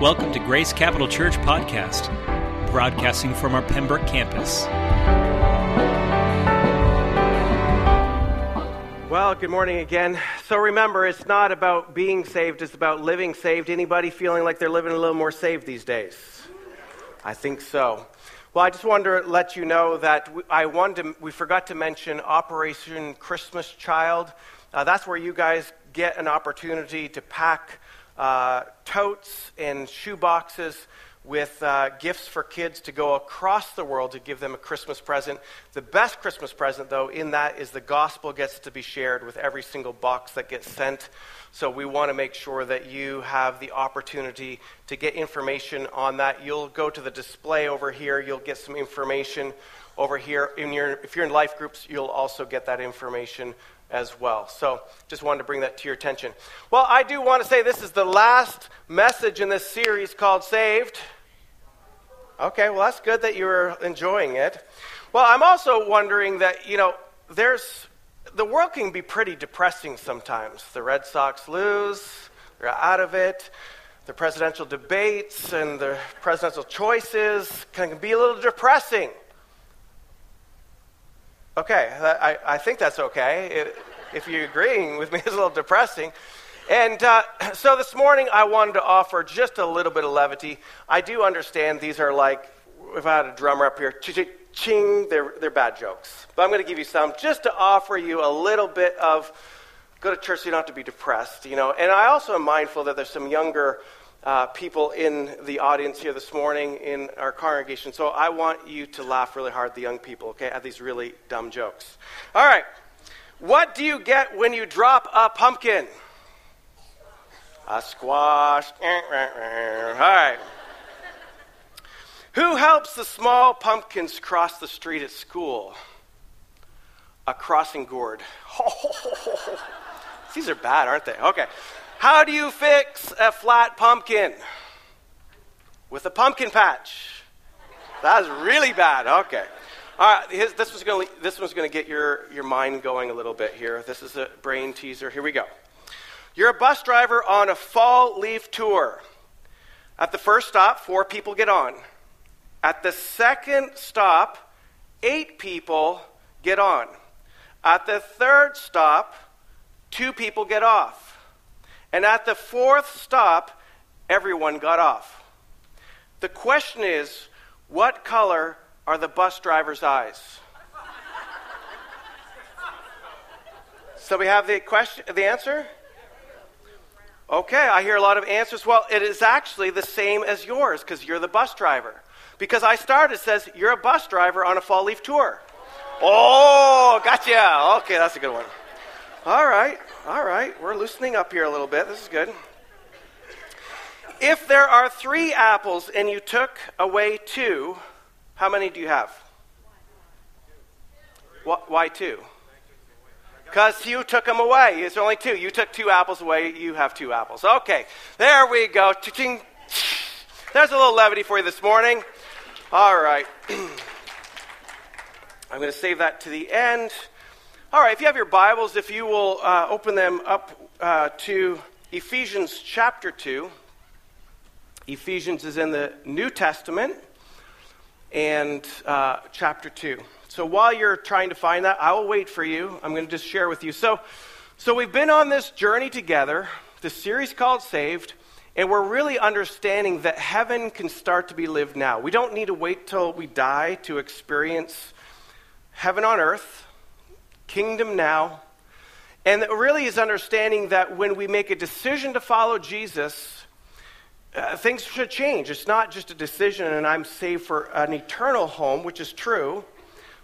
Welcome to Grace Capital Church Podcast, broadcasting from our Pembroke campus. Well, good morning again. So remember, it's not about being saved, it's about living saved. Anybody feeling like they're living a little more saved these days? I think so. Well, I just wanted to let you know that I wanted to, we forgot to mention Operation Christmas Child. Uh, that's where you guys get an opportunity to pack uh, totes and shoe boxes with uh, gifts for kids to go across the world to give them a Christmas present. The best Christmas present, though, in that is the gospel gets to be shared with every single box that gets sent. So we want to make sure that you have the opportunity to get information on that. You'll go to the display over here, you'll get some information over here. In your, if you're in life groups, you'll also get that information as well. So just wanted to bring that to your attention. Well, I do want to say this is the last message in this series called Saved. Okay, well, that's good that you're enjoying it. Well, I'm also wondering that, you know, there's the world can be pretty depressing sometimes. The Red Sox lose, they're out of it. The presidential debates and the presidential choices can be a little depressing. Okay, I, I think that's okay. If you're agreeing with me, it's a little depressing. And uh, so this morning, I wanted to offer just a little bit of levity. I do understand these are like, if I had a drummer up here, ching, they're, they're bad jokes. But I'm going to give you some just to offer you a little bit of go to church so you don't have to be depressed, you know. And I also am mindful that there's some younger uh, people in the audience here this morning in our congregation. So I want you to laugh really hard, the young people, okay, at these really dumb jokes. All right. What do you get when you drop a pumpkin? A squash. All right. Who helps the small pumpkins cross the street at school? A crossing gourd. These are bad, aren't they? Okay. How do you fix a flat pumpkin? With a pumpkin patch. That's really bad. Okay. All right, his, this, was gonna, this one's going to get your, your mind going a little bit here. This is a brain teaser. Here we go. You're a bus driver on a fall leaf tour. At the first stop, four people get on. At the second stop, eight people get on. At the third stop, two people get off. And at the fourth stop, everyone got off. The question is what color are the bus driver's eyes? so we have the question, the answer? Okay, I hear a lot of answers. Well, it is actually the same as yours because you're the bus driver. Because I started, it says you're a bus driver on a fall leaf tour. Oh, gotcha. Okay, that's a good one. All right. All right, we're loosening up here a little bit. This is good. If there are three apples and you took away two, how many do you have? Why two? Because you took them away. It's only two. You took two apples away, you have two apples. Okay, there we go. There's a little levity for you this morning. All right. I'm going to save that to the end. All right, if you have your Bibles, if you will uh, open them up uh, to Ephesians chapter 2. Ephesians is in the New Testament and uh, chapter 2. So while you're trying to find that, I will wait for you. I'm going to just share with you. So, so we've been on this journey together, the series called Saved, and we're really understanding that heaven can start to be lived now. We don't need to wait till we die to experience heaven on earth kingdom now. And it really is understanding that when we make a decision to follow Jesus, uh, things should change. It's not just a decision and I'm saved for an eternal home, which is true,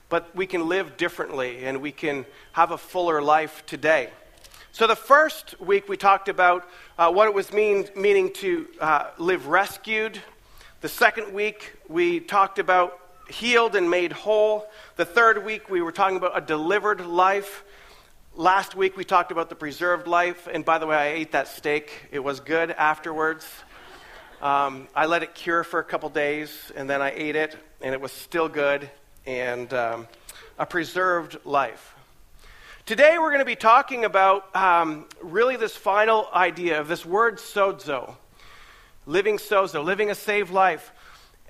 but we can live differently and we can have a fuller life today. So, the first week we talked about uh, what it was mean, meaning to uh, live rescued. The second week we talked about healed and made whole. The third week, we were talking about a delivered life. Last week, we talked about the preserved life. And by the way, I ate that steak. It was good afterwards. Um, I let it cure for a couple days, and then I ate it, and it was still good. And um, a preserved life. Today, we're going to be talking about um, really this final idea of this word sozo. living sozo, living a saved life.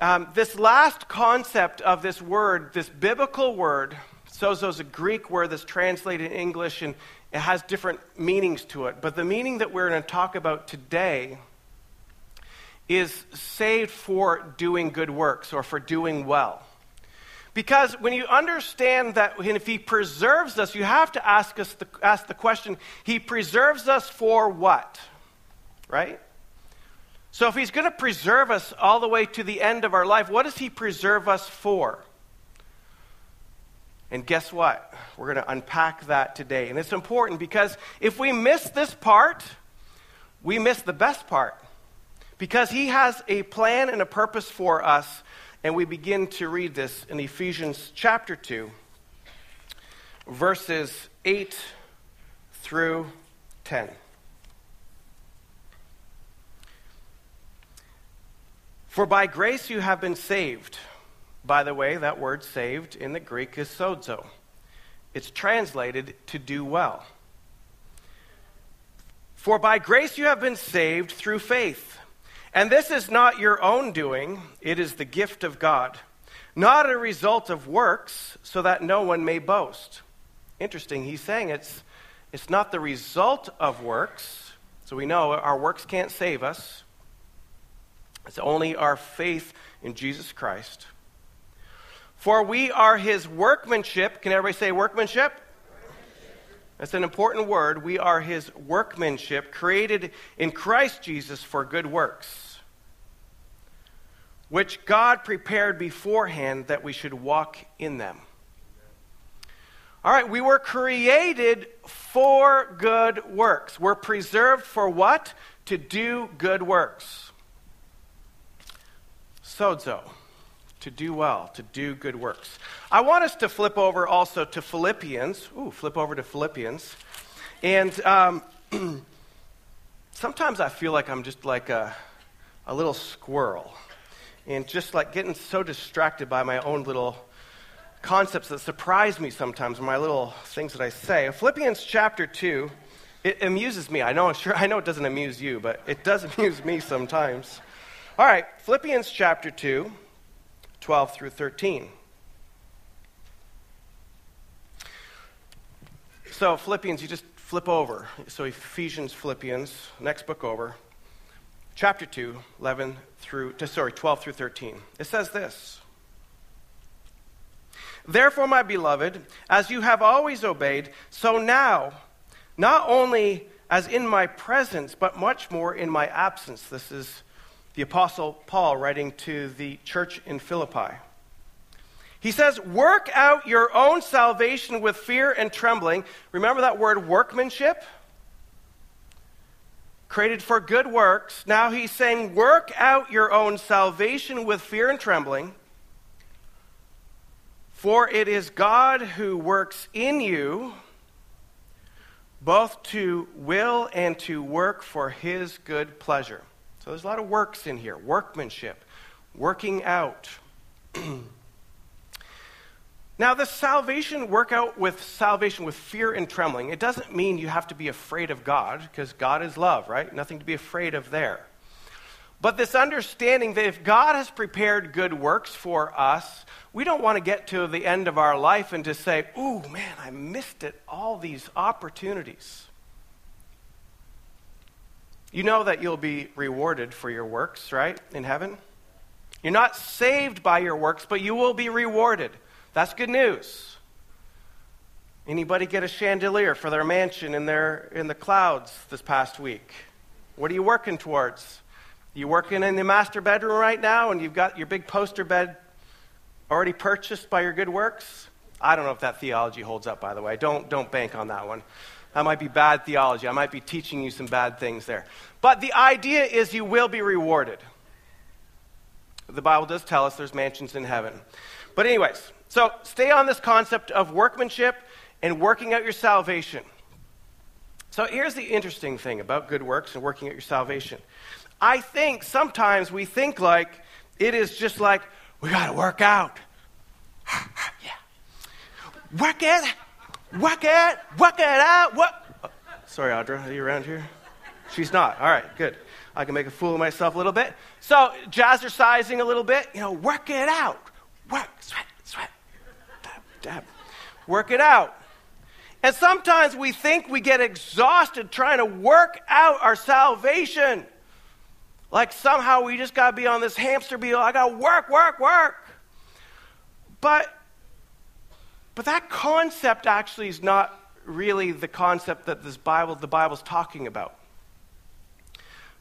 Um, this last concept of this word, this biblical word, sozo is a Greek word that's translated in English and it has different meanings to it. But the meaning that we're going to talk about today is saved for doing good works or for doing well. Because when you understand that if He preserves us, you have to ask, us the, ask the question He preserves us for what? Right? So if He's going to preserve us all the way to the end of our life, what does He preserve us for? And guess what? We're going to unpack that today. And it's important because if we miss this part, we miss the best part. Because He has a plan and a purpose for us and we begin to read this in Ephesians chapter 2, verses 8 through 10. For by grace you have been saved. By the way, that word saved in the Greek is sozo. It's translated to do well. For by grace you have been saved through faith. And this is not your own doing, it is the gift of God, not a result of works, so that no one may boast. Interesting, he's saying it's, it's not the result of works, so we know our works can't save us. It's only our faith in Jesus Christ. For we are his workmanship. Can everybody say workmanship? That's an important word. We are his workmanship, created in Christ Jesus for good works which God prepared beforehand that we should walk in them. All right, we were created for good works. We're preserved for what? To do good works. Sozo, to do well, to do good works. I want us to flip over also to Philippians. Ooh, flip over to Philippians. And um, sometimes I feel like I'm just like a, a little squirrel and just like getting so distracted by my own little concepts that surprise me sometimes, my little things that I say. Philippians chapter 2, it amuses me. I know, sure, I know it doesn't amuse you, but it does amuse me sometimes. All right, Philippians chapter 2, 12 through 13. So, Philippians, you just flip over. So, Ephesians, Philippians, next book over chapter 2, 11 through, to, sorry, 12 through 13. It says this Therefore, my beloved, as you have always obeyed, so now, not only as in my presence, but much more in my absence. This is the Apostle Paul writing to the church in Philippi. He says, Work out your own salvation with fear and trembling. Remember that word workmanship? created for good works. Now he's saying, work out your own salvation with fear and trembling. For it is God who works in you both to will and to work for his good pleasure. So there's a lot of works in here workmanship, working out. Now, the salvation work out with salvation with fear and trembling. It doesn't mean you have to be afraid of God, because God is love, right? Nothing to be afraid of there. But this understanding that if God has prepared good works for us, we don't want to get to the end of our life and just say, ooh, man, I missed it, all these opportunities. You know that you'll be rewarded for your works, right, in heaven? You're not saved by your works, but you will be rewarded. That's good news. Anybody get a chandelier for their mansion in, their, in the clouds this past week? What are you working towards? You working in the master bedroom right now and you've got your big poster bed already purchased by your good works? I don't know if that theology holds up, by the way. Don't, don't bank on that one. That might be bad theology. I might be teaching you some bad things there. But the idea is you will be rewarded. The Bible does tell us there's mansions in heaven. But, anyways, so stay on this concept of workmanship and working out your salvation. So here's the interesting thing about good works and working out your salvation. I think sometimes we think like it is just like, we got to work out. yeah. Work it, work it, work it out. What? Sorry, Audra, are you around here? She's not. All right, good. I can make a fool of myself a little bit. So, jazzercising a little bit, you know, work it out. Work, sweat, sweat. Dab, dab. Work it out. And sometimes we think we get exhausted trying to work out our salvation. Like somehow we just got to be on this hamster wheel. I got to work, work, work. But, but that concept actually is not really the concept that this Bible, the Bible's talking about.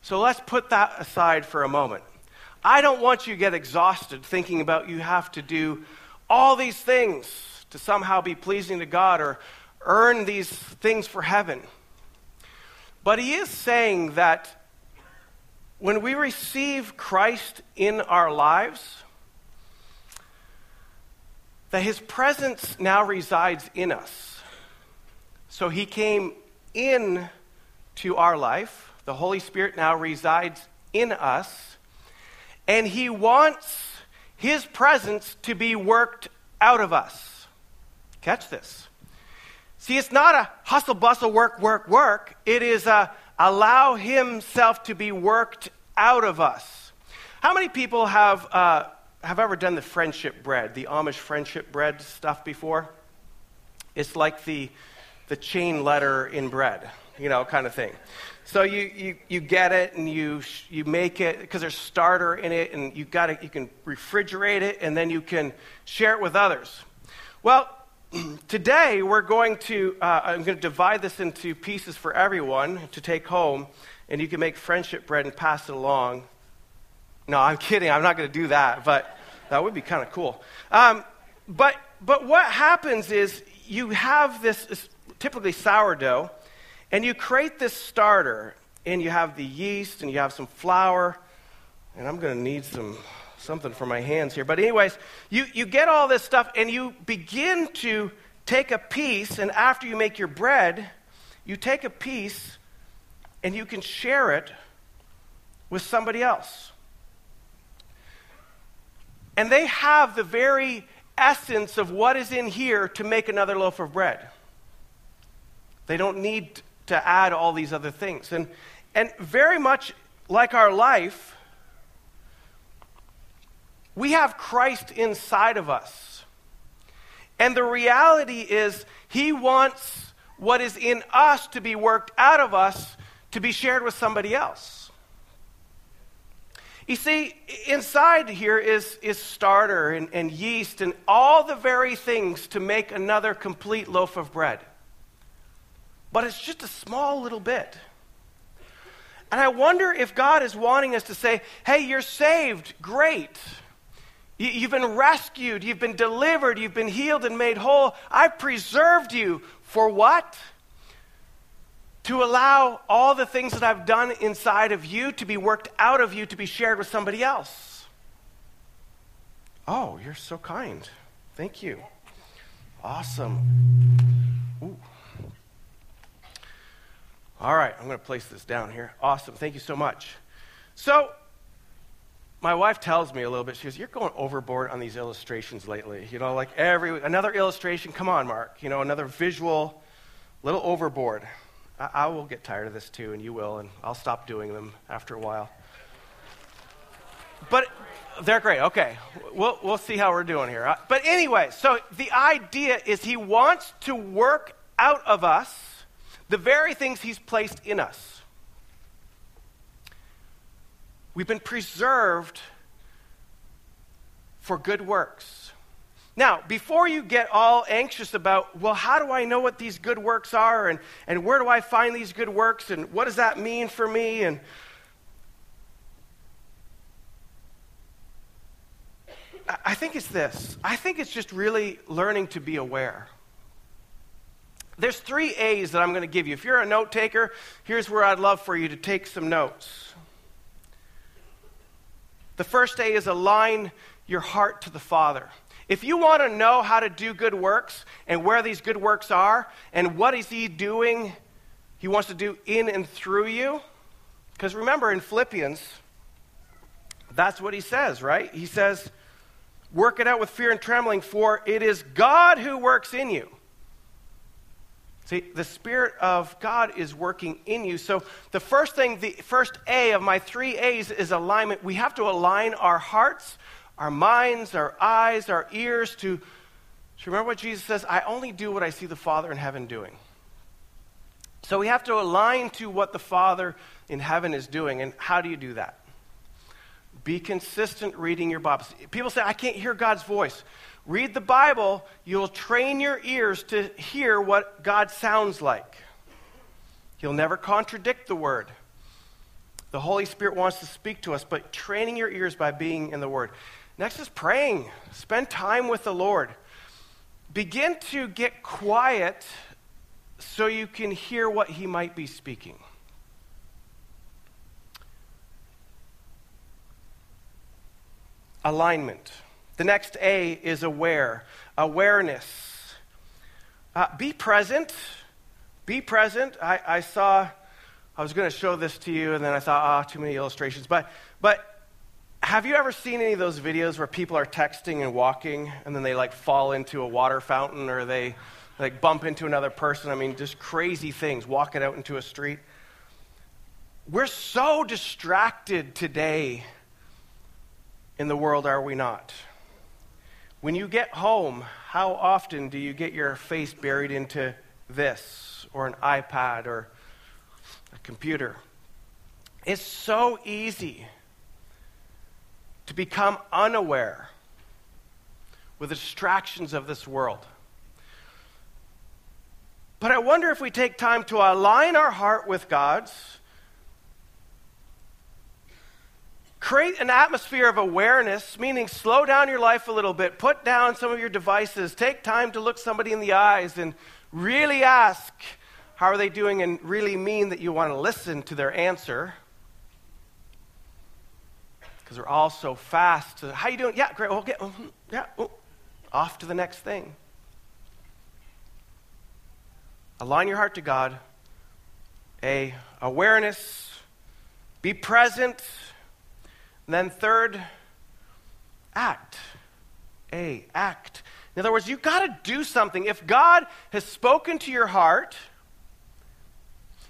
So let's put that aside for a moment. I don't want you to get exhausted thinking about you have to do all these things to somehow be pleasing to God or earn these things for heaven. But he is saying that when we receive Christ in our lives, that his presence now resides in us. So he came in to our life. The Holy Spirit now resides in us. And he wants his presence to be worked out of us. Catch this. See, it's not a hustle bustle, work, work, work. It is a allow himself to be worked out of us. How many people have, uh, have ever done the friendship bread, the Amish friendship bread stuff before? It's like the, the chain letter in bread, you know, kind of thing. So you, you, you get it and you, you make it because there's starter in it and you got it, you can refrigerate it and then you can share it with others. Well, today we're going to, uh, I'm going to divide this into pieces for everyone to take home, and you can make friendship bread and pass it along. No, I'm kidding. I'm not going to do that, but that would be kind of cool. Um, but, but what happens is you have this, typically sourdough, and you create this starter, and you have the yeast, and you have some flour, and I'm going to need some something for my hands here. But, anyways, you, you get all this stuff and you begin to take a piece, and after you make your bread, you take a piece and you can share it with somebody else. And they have the very essence of what is in here to make another loaf of bread. They don't need to add all these other things. And, and very much like our life, we have Christ inside of us. And the reality is, He wants what is in us to be worked out of us to be shared with somebody else. You see, inside here is, is starter and, and yeast and all the very things to make another complete loaf of bread. But it's just a small little bit. And I wonder if God is wanting us to say, hey, you're saved, great. You've been rescued, you've been delivered, you've been healed and made whole. I've preserved you for what? To allow all the things that I've done inside of you to be worked out of you to be shared with somebody else. Oh, you're so kind. Thank you. Awesome. Ooh. All right, I'm going to place this down here. Awesome. Thank you so much. So, my wife tells me a little bit, she goes, You're going overboard on these illustrations lately. You know, like every, another illustration, come on, Mark. You know, another visual, little overboard. I, I will get tired of this too, and you will, and I'll stop doing them after a while. But they're great. Okay. We'll, we'll see how we're doing here. But anyway, so the idea is he wants to work out of us the very things he's placed in us. We've been preserved for good works. Now, before you get all anxious about, well, how do I know what these good works are and, and where do I find these good works and what does that mean for me? And I think it's this. I think it's just really learning to be aware. There's three A's that I'm going to give you. If you're a note taker, here's where I'd love for you to take some notes. The first A is align your heart to the Father. If you want to know how to do good works and where these good works are and what is He doing, He wants to do in and through you. Because remember in Philippians, that's what He says, right? He says, Work it out with fear and trembling, for it is God who works in you. See, the Spirit of God is working in you. So, the first thing, the first A of my three A's is alignment. We have to align our hearts, our minds, our eyes, our ears to, to remember what Jesus says I only do what I see the Father in heaven doing. So, we have to align to what the Father in heaven is doing. And how do you do that? Be consistent reading your Bible. People say, I can't hear God's voice. Read the Bible, you'll train your ears to hear what God sounds like. He'll never contradict the Word. The Holy Spirit wants to speak to us, but training your ears by being in the Word. Next is praying. Spend time with the Lord. Begin to get quiet so you can hear what He might be speaking. Alignment. The next A is aware, awareness. Uh, be present. Be present. I, I saw, I was going to show this to you, and then I thought, ah, too many illustrations. But, but have you ever seen any of those videos where people are texting and walking, and then they like fall into a water fountain or they like bump into another person? I mean, just crazy things, walking out into a street. We're so distracted today in the world, are we not? When you get home, how often do you get your face buried into this or an iPad or a computer? It's so easy to become unaware with the distractions of this world. But I wonder if we take time to align our heart with God's Create an atmosphere of awareness, meaning slow down your life a little bit, put down some of your devices, take time to look somebody in the eyes and really ask, how are they doing, and really mean that you want to listen to their answer. Because we're all so fast. To, how you doing? Yeah, great. Okay. Mm-hmm. Yeah. Off to the next thing. Align your heart to God. A awareness. Be present and then third, act. A, act. In other words, you've got to do something. If God has spoken to your heart,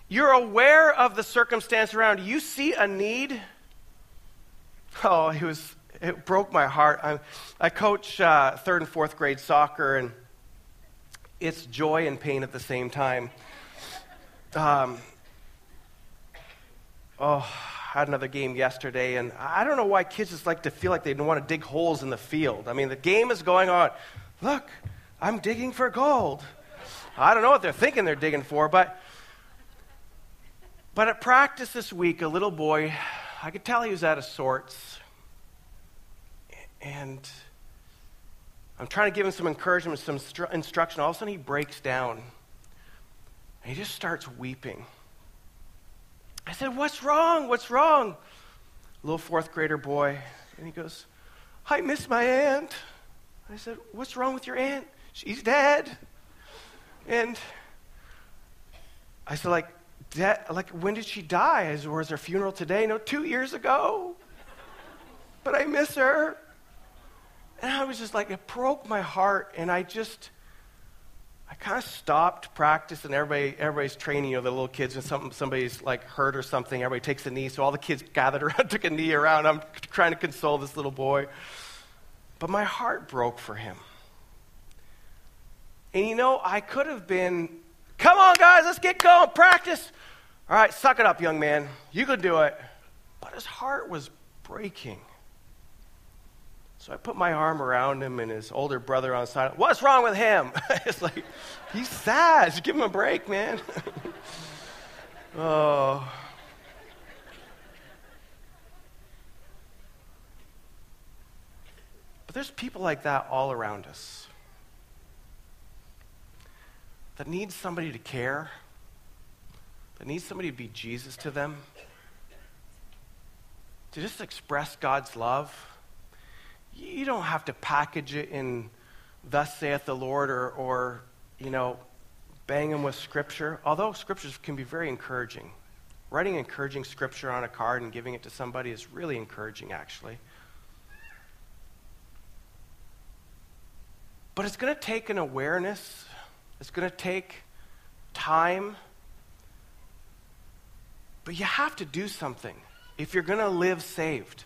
you're aware of the circumstance around. You see a need. Oh, it was it broke my heart. I, I coach uh, third and fourth grade soccer, and it's joy and pain at the same time. Um, oh, I had another game yesterday, and I don't know why kids just like to feel like they don't want to dig holes in the field. I mean, the game is going on. Look, I'm digging for gold. I don't know what they're thinking they're digging for, but but at practice this week, a little boy, I could tell he was out of sorts, and I'm trying to give him some encouragement, some instruction. All of a sudden, he breaks down, and he just starts weeping. I said, What's wrong? What's wrong? Little fourth grader boy. And he goes, I miss my aunt. I said, What's wrong with your aunt? She's dead. And I said, like, like when did she die? I said, was her funeral today? No, two years ago. But I miss her. And I was just like, it broke my heart. And I just, I kind of stopped practice, and everybody, everybody's training, you know, the little kids, when something, somebody's like hurt or something, everybody takes a knee. So all the kids gathered around, took a knee around. I'm trying to console this little boy. But my heart broke for him. And you know, I could have been, come on, guys, let's get going, practice. All right, suck it up, young man. You can do it. But his heart was breaking. So I put my arm around him and his older brother on the side. What's wrong with him? it's like, he's sad. Just give him a break, man. oh. But there's people like that all around us that needs somebody to care, that needs somebody to be Jesus to them, to just express God's love you don't have to package it in thus saith the Lord or, or you know, bang them with scripture, although scriptures can be very encouraging. Writing encouraging scripture on a card and giving it to somebody is really encouraging, actually. But it's going to take an awareness, it's going to take time. But you have to do something if you're going to live saved.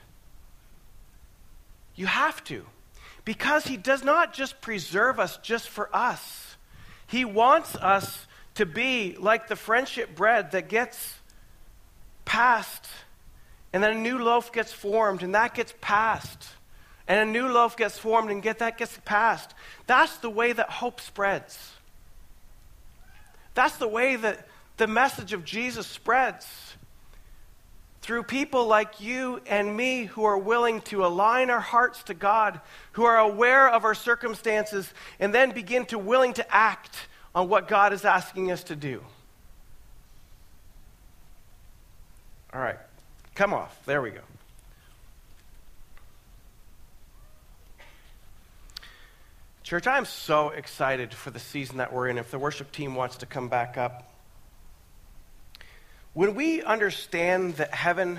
You have to. Because He does not just preserve us just for us, He wants us to be like the friendship bread that gets passed, and then a new loaf gets formed, and that gets passed, and a new loaf gets formed, and get that gets passed. That's the way that hope spreads. That's the way that the message of Jesus spreads. Through people like you and me who are willing to align our hearts to God, who are aware of our circumstances, and then begin to willing to act on what God is asking us to do. All right, come off. There we go. Church, I'm so excited for the season that we're in. If the worship team wants to come back up, when we understand that heaven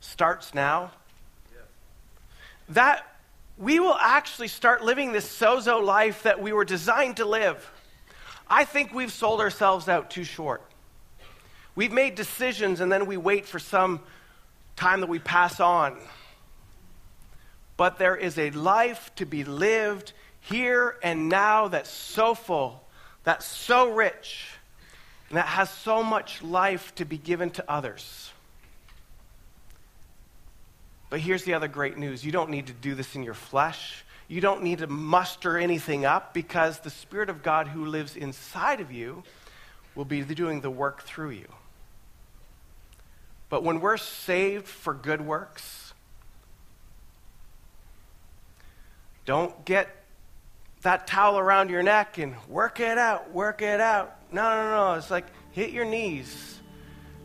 starts now, that we will actually start living this sozo life that we were designed to live. I think we've sold ourselves out too short. We've made decisions and then we wait for some time that we pass on. But there is a life to be lived here and now that's so full, that's so rich, and that has so much life to be given to others. But here's the other great news you don't need to do this in your flesh. You don't need to muster anything up because the Spirit of God who lives inside of you will be doing the work through you. But when we're saved for good works, don't get that towel around your neck and work it out, work it out. No, no, no. It's like hit your knees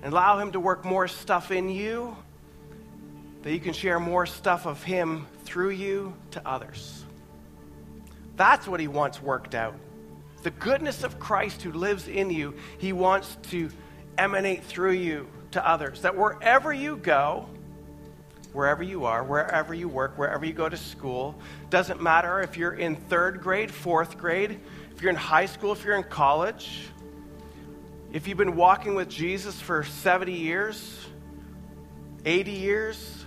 and allow Him to work more stuff in you that you can share more stuff of Him through you to others. That's what He wants worked out. The goodness of Christ who lives in you, He wants to emanate through you to others. That wherever you go, wherever you are, wherever you work, wherever you go to school, doesn't matter if you're in third grade, fourth grade, if you're in high school, if you're in college, if you've been walking with Jesus for 70 years, 80 years,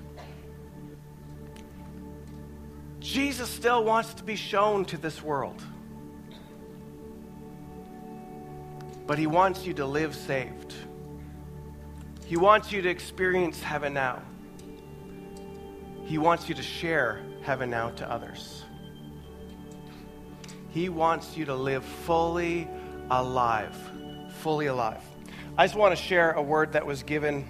Jesus still wants to be shown to this world. But he wants you to live saved. He wants you to experience heaven now. He wants you to share heaven now to others. He wants you to live fully alive. Fully alive. I just want to share a word that was given.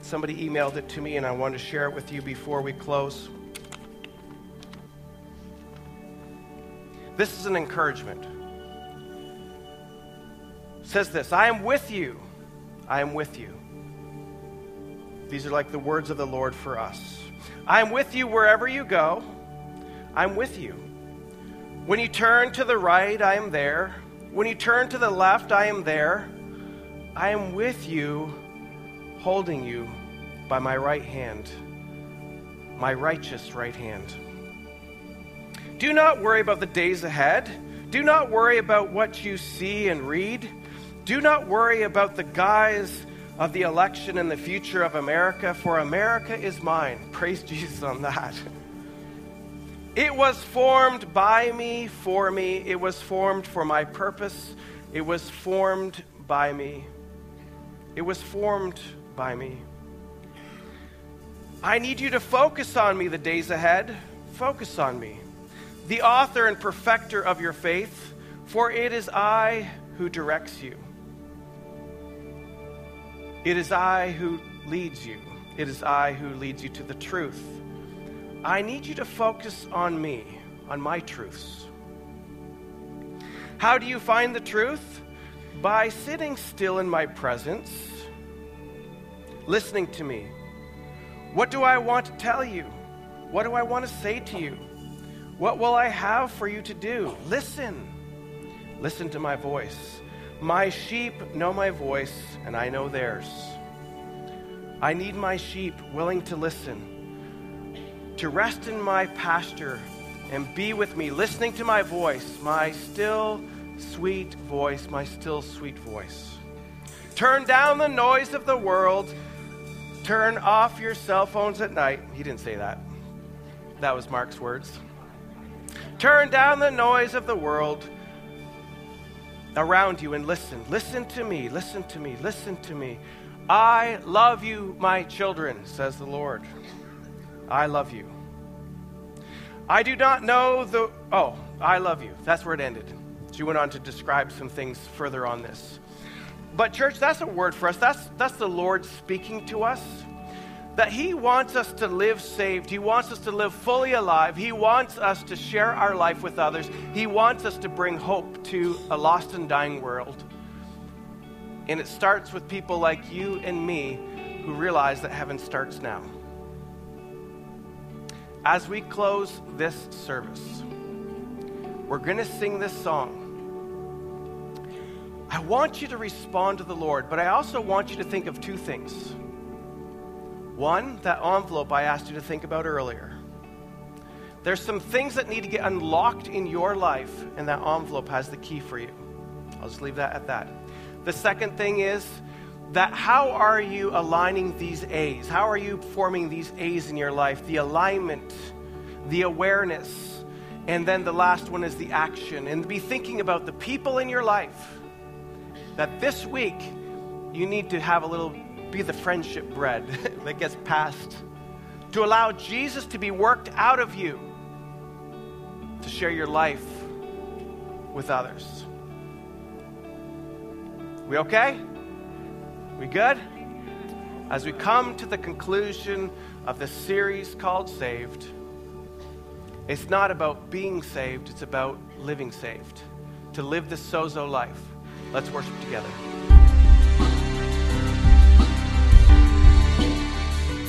Somebody emailed it to me, and I want to share it with you before we close. This is an encouragement. It says this I am with you. I am with you. These are like the words of the Lord for us. I am with you wherever you go. I'm with you. When you turn to the right, I am there. When you turn to the left, I am there. I am with you, holding you by my right hand, my righteous right hand. Do not worry about the days ahead. Do not worry about what you see and read. Do not worry about the guise of the election and the future of America, for America is mine. Praise Jesus on that. It was formed by me, for me. It was formed for my purpose. It was formed by me. It was formed by me. I need you to focus on me the days ahead. Focus on me the author and perfecter of your faith, for it is I who directs you. It is I who leads you. It is I who leads you to the truth. I need you to focus on me, on my truths. How do you find the truth? By sitting still in my presence, listening to me. What do I want to tell you? What do I want to say to you? What will I have for you to do? Listen. Listen to my voice. My sheep know my voice, and I know theirs. I need my sheep willing to listen, to rest in my pasture and be with me, listening to my voice, my still, sweet voice, my still sweet voice. Turn down the noise of the world. Turn off your cell phones at night. He didn't say that. That was Mark's words. Turn down the noise of the world around you and listen. Listen to me. Listen to me. Listen to me. I love you, my children, says the Lord. I love you. I do not know the. Oh, I love you. That's where it ended. She went on to describe some things further on this. But, church, that's a word for us. That's, that's the Lord speaking to us. That He wants us to live saved. He wants us to live fully alive. He wants us to share our life with others. He wants us to bring hope to a lost and dying world. And it starts with people like you and me who realize that heaven starts now. As we close this service, we're going to sing this song. I want you to respond to the Lord, but I also want you to think of two things. One, that envelope I asked you to think about earlier. There's some things that need to get unlocked in your life, and that envelope has the key for you. I'll just leave that at that. The second thing is that how are you aligning these A's? How are you forming these A's in your life? The alignment, the awareness, and then the last one is the action. And be thinking about the people in your life that this week you need to have a little, be the friendship bread that gets passed. To allow Jesus to be worked out of you to share your life with others. We okay? We good? As we come to the conclusion of the series called Saved, it's not about being saved, it's about living saved. To live the sozo life. Let's worship together.